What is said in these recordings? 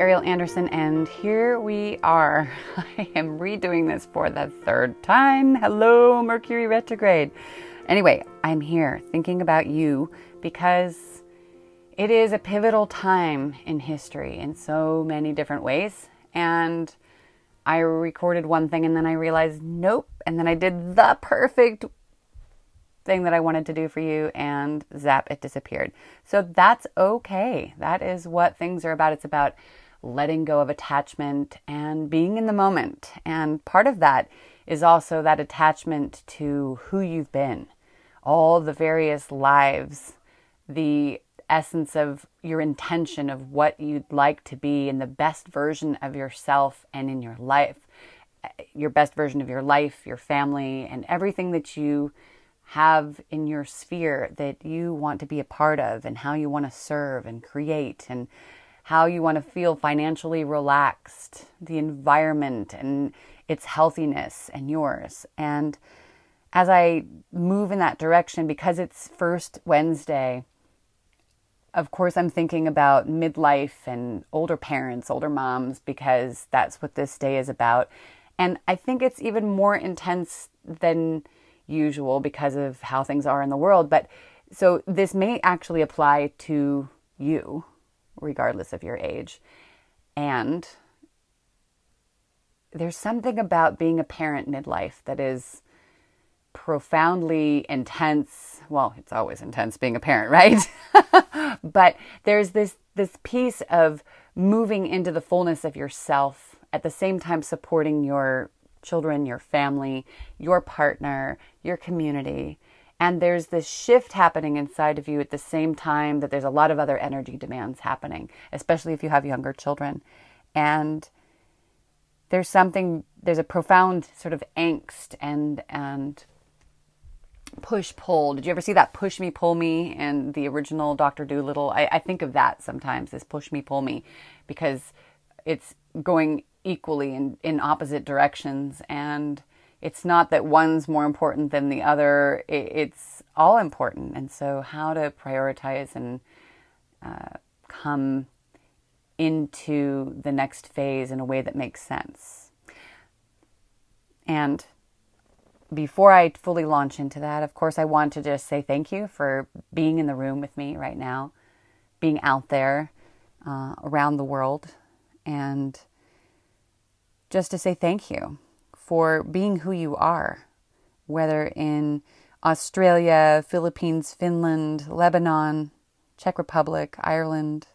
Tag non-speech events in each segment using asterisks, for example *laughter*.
Ariel Anderson, and here we are. *laughs* I am redoing this for the third time. Hello, Mercury retrograde. Anyway, I'm here thinking about you because it is a pivotal time in history in so many different ways. And I recorded one thing and then I realized, nope. And then I did the perfect thing that I wanted to do for you, and zap, it disappeared. So that's okay. That is what things are about. It's about letting go of attachment and being in the moment. And part of that is also that attachment to who you've been, all the various lives, the essence of your intention of what you'd like to be in the best version of yourself and in your life, your best version of your life, your family, and everything that you have in your sphere that you want to be a part of and how you want to serve and create and how you want to feel financially relaxed, the environment and its healthiness and yours. And as I move in that direction, because it's first Wednesday, of course, I'm thinking about midlife and older parents, older moms, because that's what this day is about. And I think it's even more intense than usual because of how things are in the world. But so this may actually apply to you, regardless of your age. And there's something about being a parent midlife that is profoundly intense. Well, it's always intense being a parent, *laughs* right? but there's this this piece of moving into the fullness of yourself at the same time supporting your children, your family, your partner, your community. And there's this shift happening inside of you at the same time that there's a lot of other energy demands happening, especially if you have younger children. And there's something, there's a profound sort of angst and, and push pull. Did you ever see that push me, pull me in the original Dr. Dolittle? I, I think of that sometimes, this push me, pull me, because it's going equally in, in opposite directions. And it's not that one's more important than the other, it, it's all important. And so, how to prioritize and uh, come into the next phase in a way that makes sense. And before I fully launch into that, of course, I want to just say thank you for being in the room with me right now, being out there uh, around the world, and just to say thank you for being who you are, whether in Australia, Philippines, Finland, Lebanon, Czech Republic, Ireland,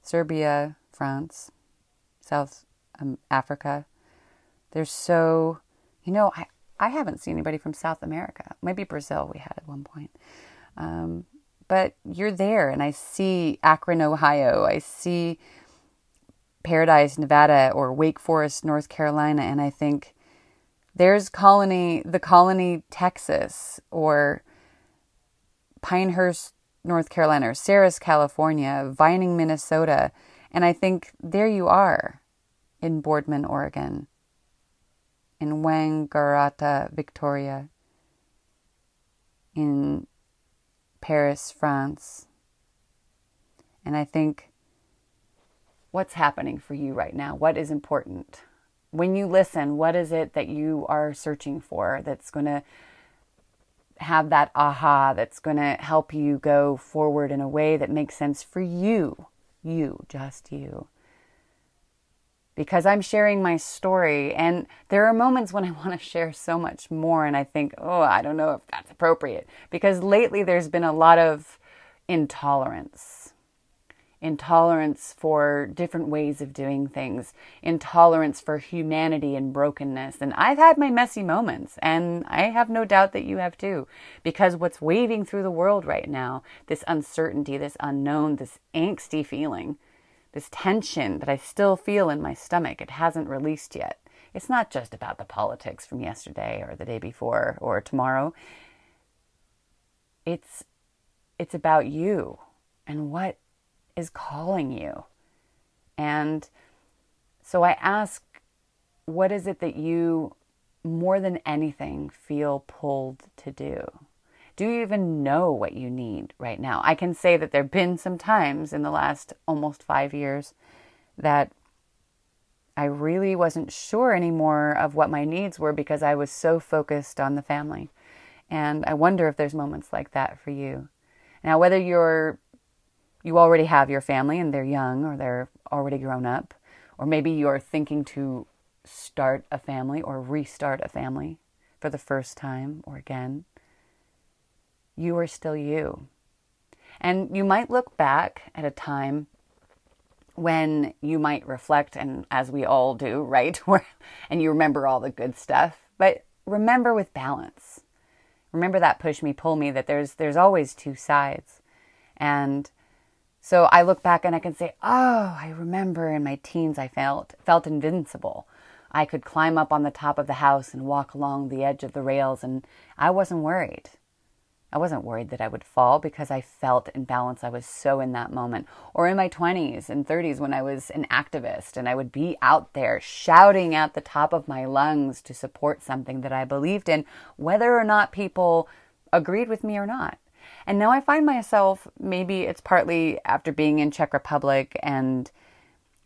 Serbia, France, South um, Africa. There's so, you know, I, I haven't seen anybody from South America. Maybe Brazil we had at one point. Um, but you're there, and I see Akron, Ohio. I see Paradise, Nevada, or Wake Forest, North Carolina, and I think there's Colony, the Colony, Texas, or Pinehurst, North Carolina, or Ceres, California, Vining, Minnesota, and I think there you are in Boardman, Oregon, in Wangaratta, Victoria, in Paris, France. And I think what's happening for you right now? What is important? When you listen, what is it that you are searching for that's going to have that aha, that's going to help you go forward in a way that makes sense for you? You, just you. Because I'm sharing my story, and there are moments when I *laughs* want to share so much more, and I think, oh, I don't know if that's appropriate. Because lately there's been a lot of intolerance intolerance for different ways of doing things, intolerance for humanity and brokenness. And I've had my messy moments, and I have no doubt that you have too, because what's waving through the world right now, this uncertainty, this unknown, this angsty feeling, this tension that I still feel in my stomach. It hasn't released yet. It's not just about the politics from yesterday or the day before or tomorrow. It's it's about you and what is calling you. And so I ask what is it that you more than anything feel pulled to do? Do you even know what you need right now? I can say that there have been some times in the last almost five years that I really wasn't sure anymore of what my needs were because I was so focused on the family. And I wonder if there's moments like that for you. Now, whether you're you already have your family and they're young or they're already grown up, or maybe you're thinking to start a family or restart a family for the first time or again, you are still you. And you might look back at a time when you might reflect, and as we all do, *laughs* right? and you remember all the good stuff, but remember with balance. Remember that push me, pull me, that there's, there's always two sides. And so I look back and I can say, oh, I remember in my teens I felt, felt invincible. I could climb up on the top of the house and walk along the edge of the rails, and I wasn't worried. I wasn't worried that I would fall because I felt in balance. I was so in that moment. Or in my 20s and 30s when I was an activist and I would be out there shouting at the top of my lungs to support something that I believed in, whether or not people agreed with me or not. And now I find myself, maybe it's partly after being in Czech Republic and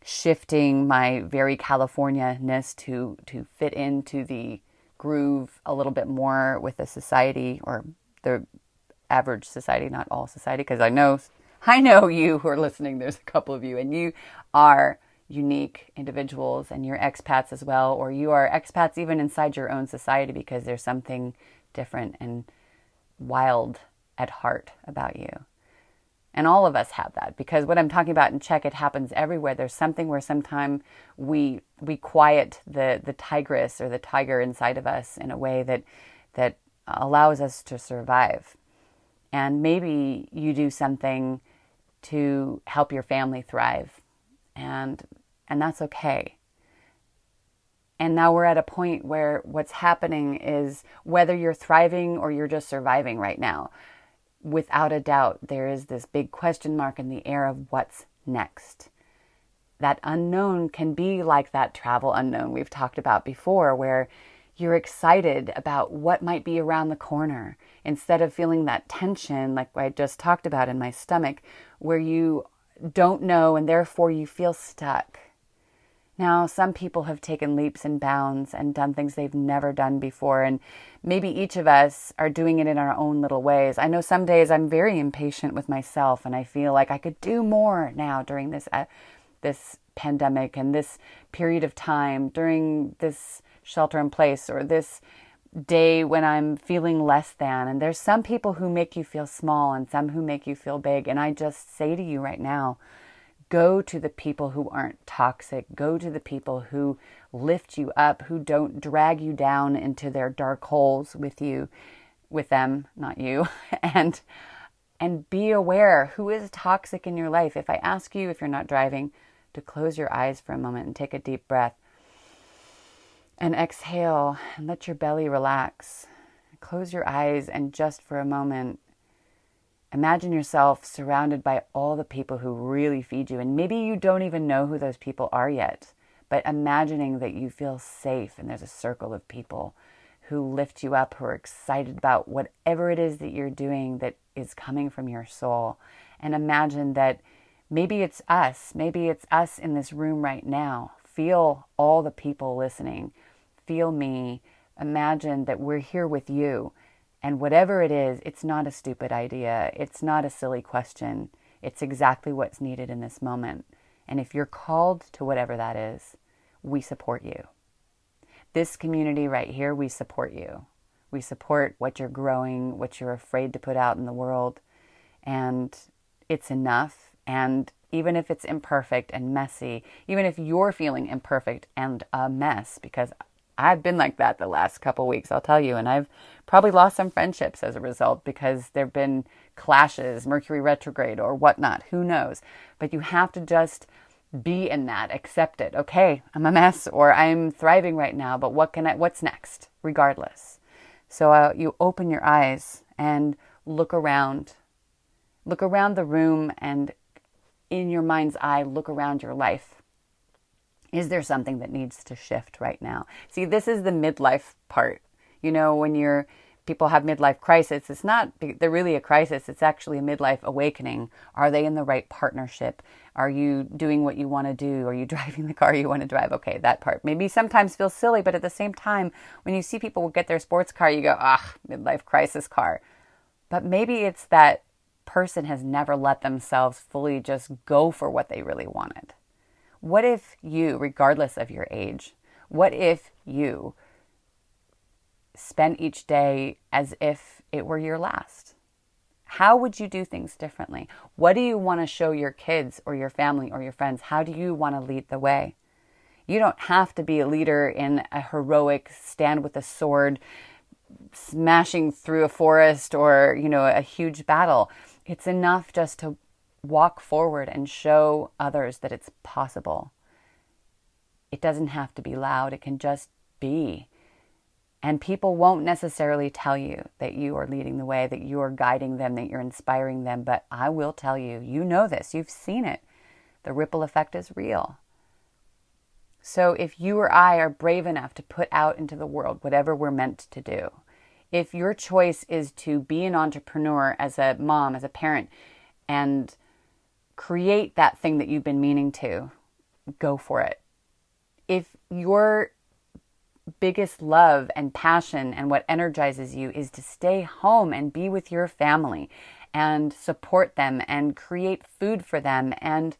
shifting my very California ness to, to fit into the groove a little bit more with the society or the average society, not all society, because I know I know you who are listening. There's a couple of you, and you are unique individuals, and you're expats as well, or you are expats even inside your own society because there's something different and wild at heart about you. And all of us have that because what I'm talking about in Czech, it happens everywhere. There's something where sometimes we we quiet the the tigress or the tiger inside of us in a way that that allows us to survive. And maybe you do something to help your family thrive. And and that's okay. And now we're at a point where what's happening is whether you're thriving or you're just surviving right now, without a doubt, there is this big question mark in the air of what's next. That unknown can be like that travel unknown we've talked about before, where you're excited about what might be around the corner instead of feeling that tension, like I just talked about in my stomach, where you don't know and therefore you feel stuck. Now, some people have taken leaps and bounds and done things they've never done before, and maybe each of us are doing it in our own little ways. I know some days I'm very impatient with myself, and I feel like I could do more now during this uh, this pandemic and this period of time during this shelter in place or this day when I'm feeling less than. And there's some people who make you feel small and some who make you feel big. And I just say to you right now, go to the people who aren't toxic. Go to the people who lift you up, who don't drag you down into their dark holes with you, with them, not you. *laughs* and and be aware who is toxic in your life. If I ask you if you're not driving to close your eyes for a moment and take a deep breath, and exhale and let your belly relax. Close your eyes and just for a moment, imagine yourself surrounded by all the people who really feed you. And maybe you don't even know who those people are yet, but imagining that you feel safe and there's a circle of people who lift you up, who are excited about whatever it is that you're doing that is coming from your soul. And imagine that maybe it's us, maybe it's us in this room right now. Feel all the people listening feel me, imagine that we're here with you. And whatever it is, it's not a stupid idea. It's not a silly question. It's exactly what's needed in this moment. And if you're called to whatever that is, we support you. This community right here, we support you. We support what you're growing, what you're afraid to put out in the world. And it's enough. And even if it's imperfect and messy, even if you're feeling imperfect and a mess, because I've been like that the last couple weeks, I'll tell you, and I've probably lost some friendships as a result because there've been clashes, Mercury retrograde or whatnot, who knows. But you have to just be in that, accept it. Okay, I'm a mess or I'm thriving right now, but what can I what's next regardless. So uh, you open your eyes and look around. Look around the room and in your mind's eye look around your life. Is there something that needs to shift right now? See, this is the midlife part. You know, when you're people have midlife crisis, it's not they're really a crisis, it's actually a midlife awakening. Are they in the right partnership? Are you doing what you want to do? Are you *laughs* driving the car you want to drive? Okay, that part maybe sometimes feels silly, but at the same time, when you see people get their sports car, you go, ah, midlife crisis car. But maybe it's that person has never let themselves fully just go for what they really wanted. What if you, regardless of your age, what if you spent each day as if it were your last? How would you do things differently? What do you want to show your kids or your family or your friends? How do you want to lead the way? You don't have to be a leader in a heroic stand with a sword, smashing through a forest or, you know, a huge battle. It's enough just to walk forward and show others that it's possible. It doesn't have to be loud, it can just be. And people won't necessarily tell you that you are leading the way, that you are guiding them, that you're inspiring them. But I will tell you, you know this, you've seen it. The ripple effect is real. So if you or I are brave enough to put out into the world whatever we're meant to do, if your choice is to be an entrepreneur as a mom, as a parent, and create that thing that you've been meaning to, go for it. If your biggest love and passion and what energizes you is to stay home and be with your family and support them and create food for them and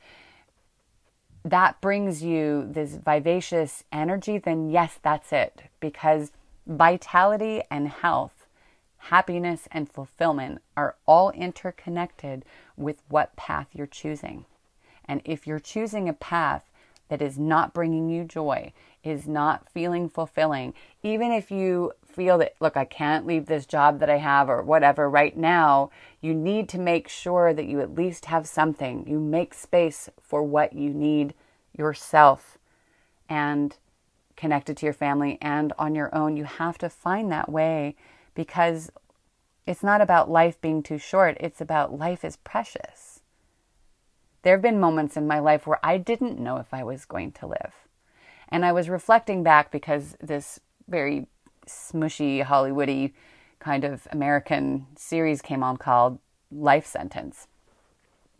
that brings you this vivacious energy, then yes, that's it. Because vitality and health, happiness and fulfillment are all interconnected with what path you're choosing. And if you're choosing a path that is not bringing you joy, is not feeling fulfilling, even if you feel that, look, I can't leave this job that I have or whatever right now, you need to make sure that you at least have something. You make space for what you need yourself and connected to your family and on your own. You have to find that way because it's not about life being too short, it's about life is precious. There have been moments in my life where I didn't know if I was going to live. And I was reflecting back because this very smushy, Hollywoody kind of American series came on called Life Sentence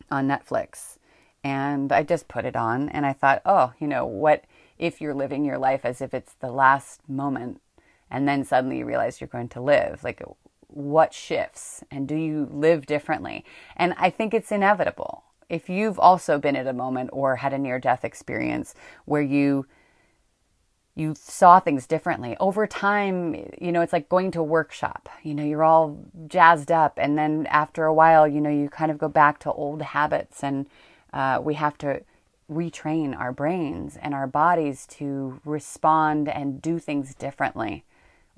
on Netflix. And I just put it on and I thought, oh, you know, what if you're living your life as if it's the last moment and then suddenly you realize you're going to live? Like, what shifts and do you live differently? And I think it's inevitable. If you've also been at a moment or had a near death experience where you you saw things differently. Over time, you know, it's like going to a workshop. You know, you're all jazzed up, and then after a while, you know, you kind of go back to old habits, and uh, we have to retrain our brains and our bodies to respond and do things differently.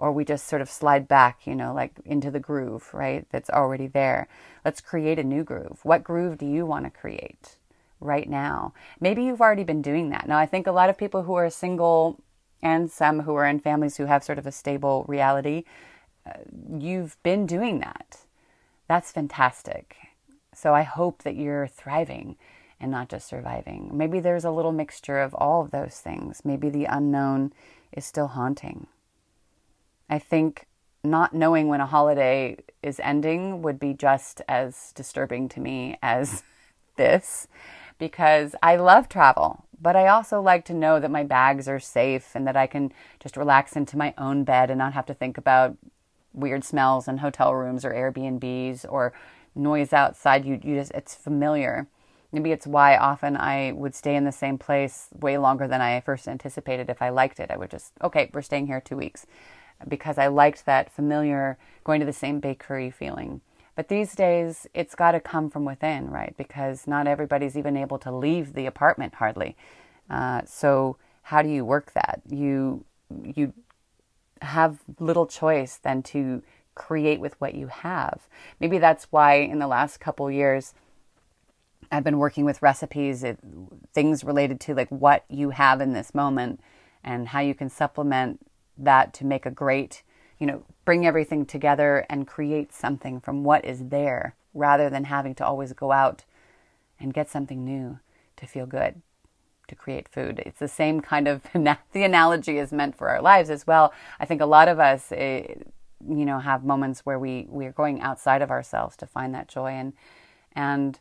Or we just sort of slide back, you know, like into the groove, right? That's already there. Let's create a new groove. What groove do you want to create right now? Maybe you've already been doing that. Now, I think a lot of people who are single and some who are in families who have sort of a stable reality, uh, you've been doing that. That's fantastic. So I hope that you're thriving and not just surviving. Maybe there's a little mixture of all of those things. Maybe the unknown is still haunting. I think not knowing when a holiday is ending would be just as disturbing to me as *laughs* this because I love travel but I also like to know that my bags are safe and that I can just relax into my own bed and not have to think about weird smells in hotel rooms or Airbnbs or noise outside. You, you just, it's familiar. Maybe it's why often I would stay in the same place way longer than I first anticipated if I liked it. I would just, okay, we're staying here two weeks because I liked that familiar going to the same bakery feeling. But these days, it's got to come from within, right? Because not everybody's even able to leave the apartment hardly. Uh, so how do you work that? You you have little choice than to create with what you have. Maybe that's why in the last couple years I've been working with recipes, it, things related to like what you have in this moment and how you can supplement that to make a great, you know, bring everything together and create something from what is there rather than having to always go out and get something new to feel good to create food. It's the same kind of *laughs* the analogy is meant for our lives as well. I think a lot of us, eh, you know, have moments where we we are going outside of ourselves to find that joy and and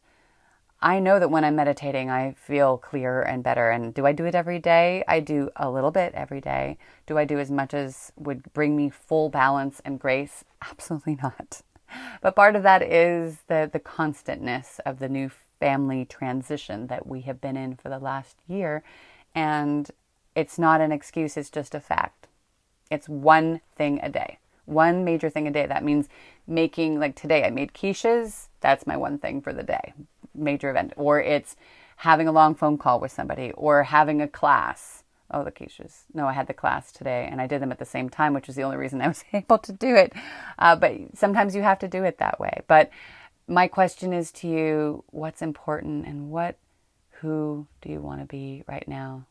I know that when I'm meditating, I feel clearer and better. And do I do it every day? I do a little bit every day. Do I do as much as would bring me full balance and grace? *laughs* Absolutely not. But part of that is the the constantness of the new family transition that we have been in for the last year. And it's not an excuse, it's just a fact. It's one thing a day, one major thing a day. That means making, like today, I made quiches. That's my one thing for the day, major event. Or it's having a long phone call with somebody or having a class. Oh, the quiches. No, I had the class today and I did them at the same time, which was the only reason I was *laughs* able to do it. Uh, but sometimes you have to do it that way. But my question is to you what's important and what who do you want to be right now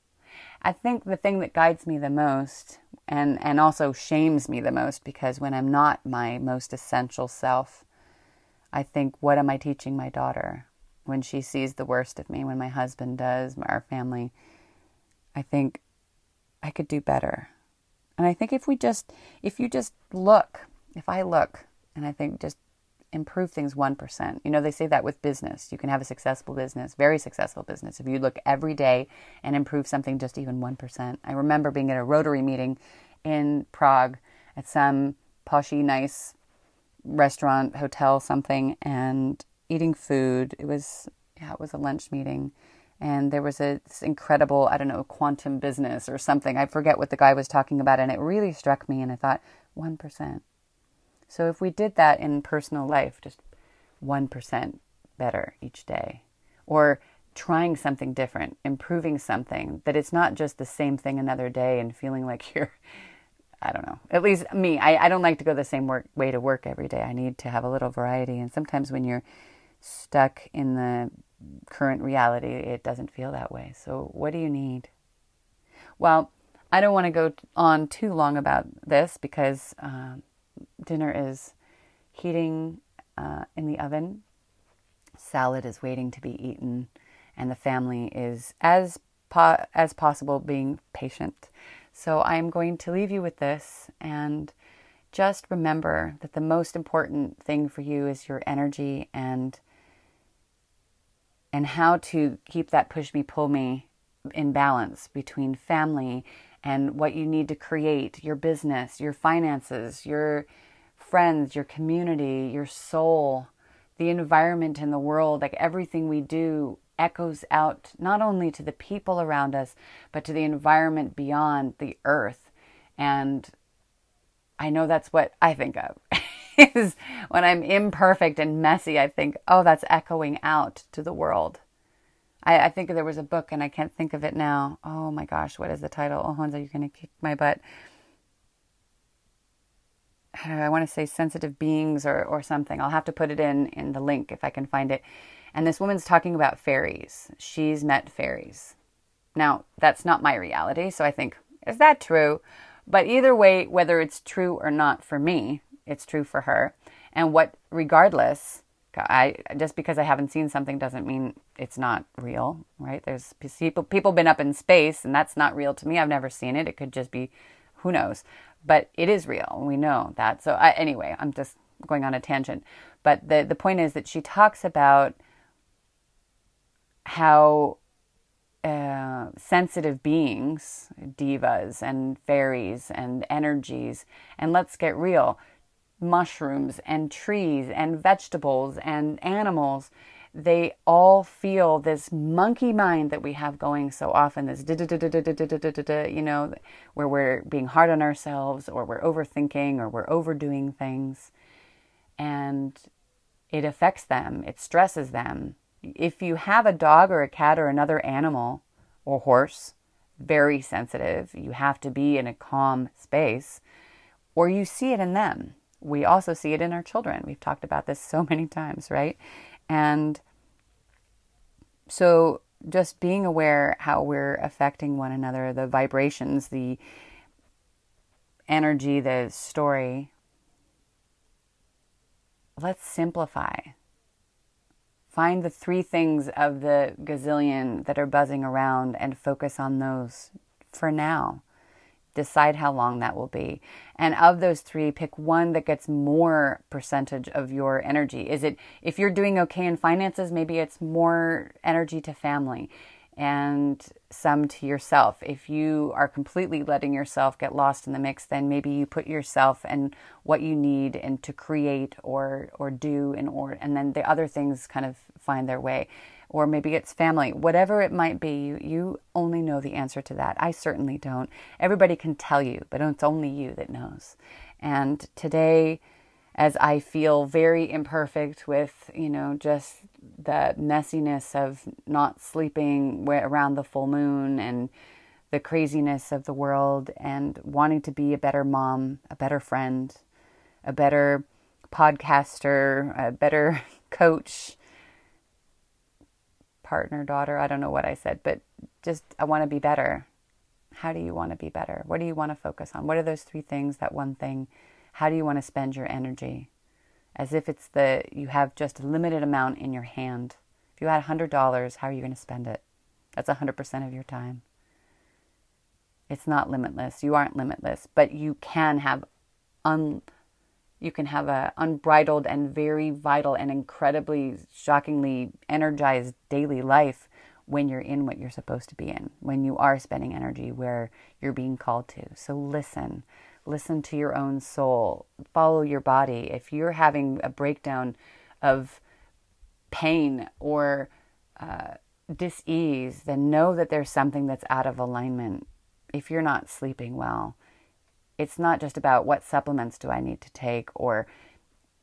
i think the thing that guides me the most and and also shames me the most because when i'm not my most essential self i think what am i teaching my daughter when she sees the worst of me when my husband does our family i think i could do better and i think if we just if you just look if i look and i think just improve things 1%. You know, they say that with business. You can have a successful business, very successful business, if you look every day and improve something just even 1%. I remember being at a Rotary meeting in Prague at some poshy, nice restaurant, hotel, something, and eating food. It was, yeah, it was a lunch meeting. And there was a, this incredible, I don't know, quantum business or something. I forget what the guy was talking about. And it really struck me. And I thought, 1%. So if we did that in personal life, just 1% better each day, or trying something different, improving something, that it's not just the same thing another day and feeling like *laughs* you're, I don't know, at least me, I, I don't like to go the same work, way to work every day. I need to have a little variety. And sometimes when you're stuck in the current reality, it doesn't feel that way. So, what do you need? Well, I don't want to go on too long about this because um, dinner is heating uh, in the oven. Salad is waiting to be eaten, and the family is as po- as possible being patient. So I'm going to leave you with this and just remember that the most important thing for you is your energy and and how to keep that push me pull me in balance between family and what you need to create, your business, your finances, your friends, your community, your soul, the environment in the world, like everything we do echoes out not only to the people around us, but to the environment beyond the earth. And I know that's what I think of. *laughs* *laughs* is when I'm imperfect and messy, I think, oh, that's echoing out to the world. I, I, think there was a book and I can't think of it now. Oh my gosh, what is the title? Oh, Honza, you're going to kick my butt. I want to say sensitive beings or, or something. I'll have to put it in in the link if I can find it. And this woman's talking about fairies. She's met fairies. Now, that's not my reality, so I think, is that true? But either way, whether it's true or not for me, it's true for her. And what, regardless, I just because I haven't seen something doesn't mean it's not real, right? There's people people been up in space, and that's not real to me. I've never seen it. It could just be, who knows? but it is real. We know that. So I, anyway, I'm just going on a tangent, but the the point is that she talks about how uh, sensitive beings, devas and fairies and energies, and let's get real, mushrooms and trees and vegetables and animals they all feel this monkey mind that we have going so often this you know where we're being hard on ourselves or we're overthinking or we're overdoing things. And it affects them it stresses them. If you have a dog or a cat or another animal or horse very sensitive you have to be in a calm space or you see it in them we also see it in our children we've talked about this so many times right and So, just being aware how we're affecting one another, the vibrations, the energy, the story. Let's simplify. Find the three things of the gazillion that are buzzing around and focus on those for now. Decide how long that will be. And of those three, pick one that gets more percentage of your energy. Is it, if you're doing okay in finances, maybe it's more energy to family and some to yourself. If you are completely letting yourself get lost in the mix, then maybe you put yourself and what you need and to create or or do in order, and then the other things kind of find their way. Or maybe it's family, whatever it might be. You you only know the answer to that. I certainly don't. Everybody can tell you, but it's only you that knows. And today as I feel very imperfect with, you know, just the messiness of not sleeping around the full moon and the craziness of the world and wanting to be a better mom, a better friend, a better podcaster, a better *laughs* coach, partner, daughter. I don't know what I said, but just I want to be better. How do you want to be better? What do you want to focus on? What are those three things, that one thing how do you want to spend your energy? As if it's the you have just a limited amount in your hand. If you had $100, how are you going to spend it? That's 100% of your time. It's not limitless. You aren't limitless, but you can have un you can have a unbridled and very vital and incredibly shockingly energized daily life when you're in what you're supposed to be in, when you are spending energy where you're being called to. So listen listen to your own soul, follow your body. If you're having a breakdown of pain or uh, dis-ease, then know that there's something that's out of alignment. If you're not sleeping well, it's not just about what supplements do I need to take or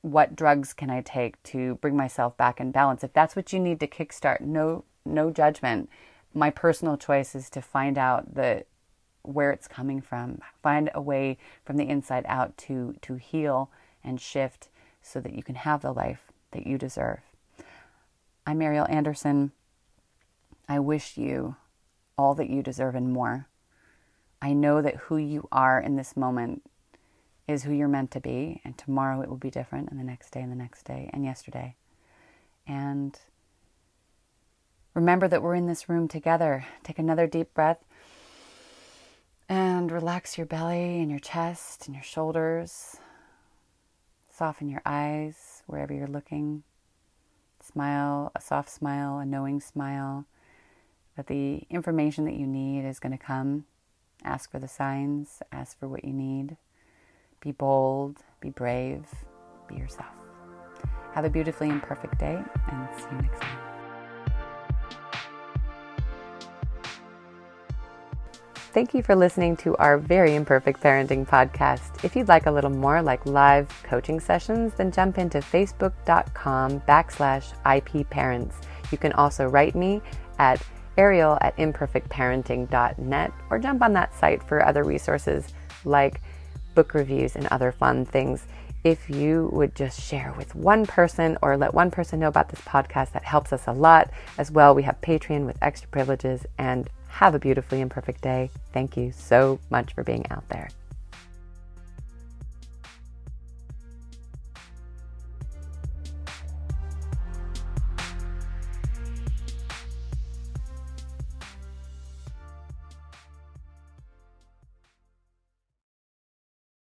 what drugs can I take to bring myself back in balance. If that's what you need to kickstart, no no judgment. My personal choice is to find out the where it's coming from. Find a way from the inside out to to heal and shift so that you can have the life that you deserve. I'm Ariel Anderson. I wish you all that you deserve and more. I know that who you are in this moment is who you're meant to be, and tomorrow it will be different, and the next day, and the next day, and yesterday. And remember that we're in this room together. Take another deep breath. And relax your belly and your chest and your shoulders. Soften your eyes wherever you're looking. Smile, a soft smile, a knowing smile. That the information that you need is going to come. Ask for the signs, ask for what you need. Be bold, be brave, be yourself. Have a beautifully imperfect day, and see you next time. Thank you for listening to our very imperfect parenting podcast. If you'd like a little more like live coaching sessions, then jump into facebook.com backslash IP parents. You can also write me at ariel at imperfectparenting.net or jump on that site for other resources like book reviews and other fun things. If you would just share with one person or let one person know about this podcast, that helps us a lot. As well, we have Patreon with extra privileges and have a beautifully imperfect day. Thank you so much for being out there.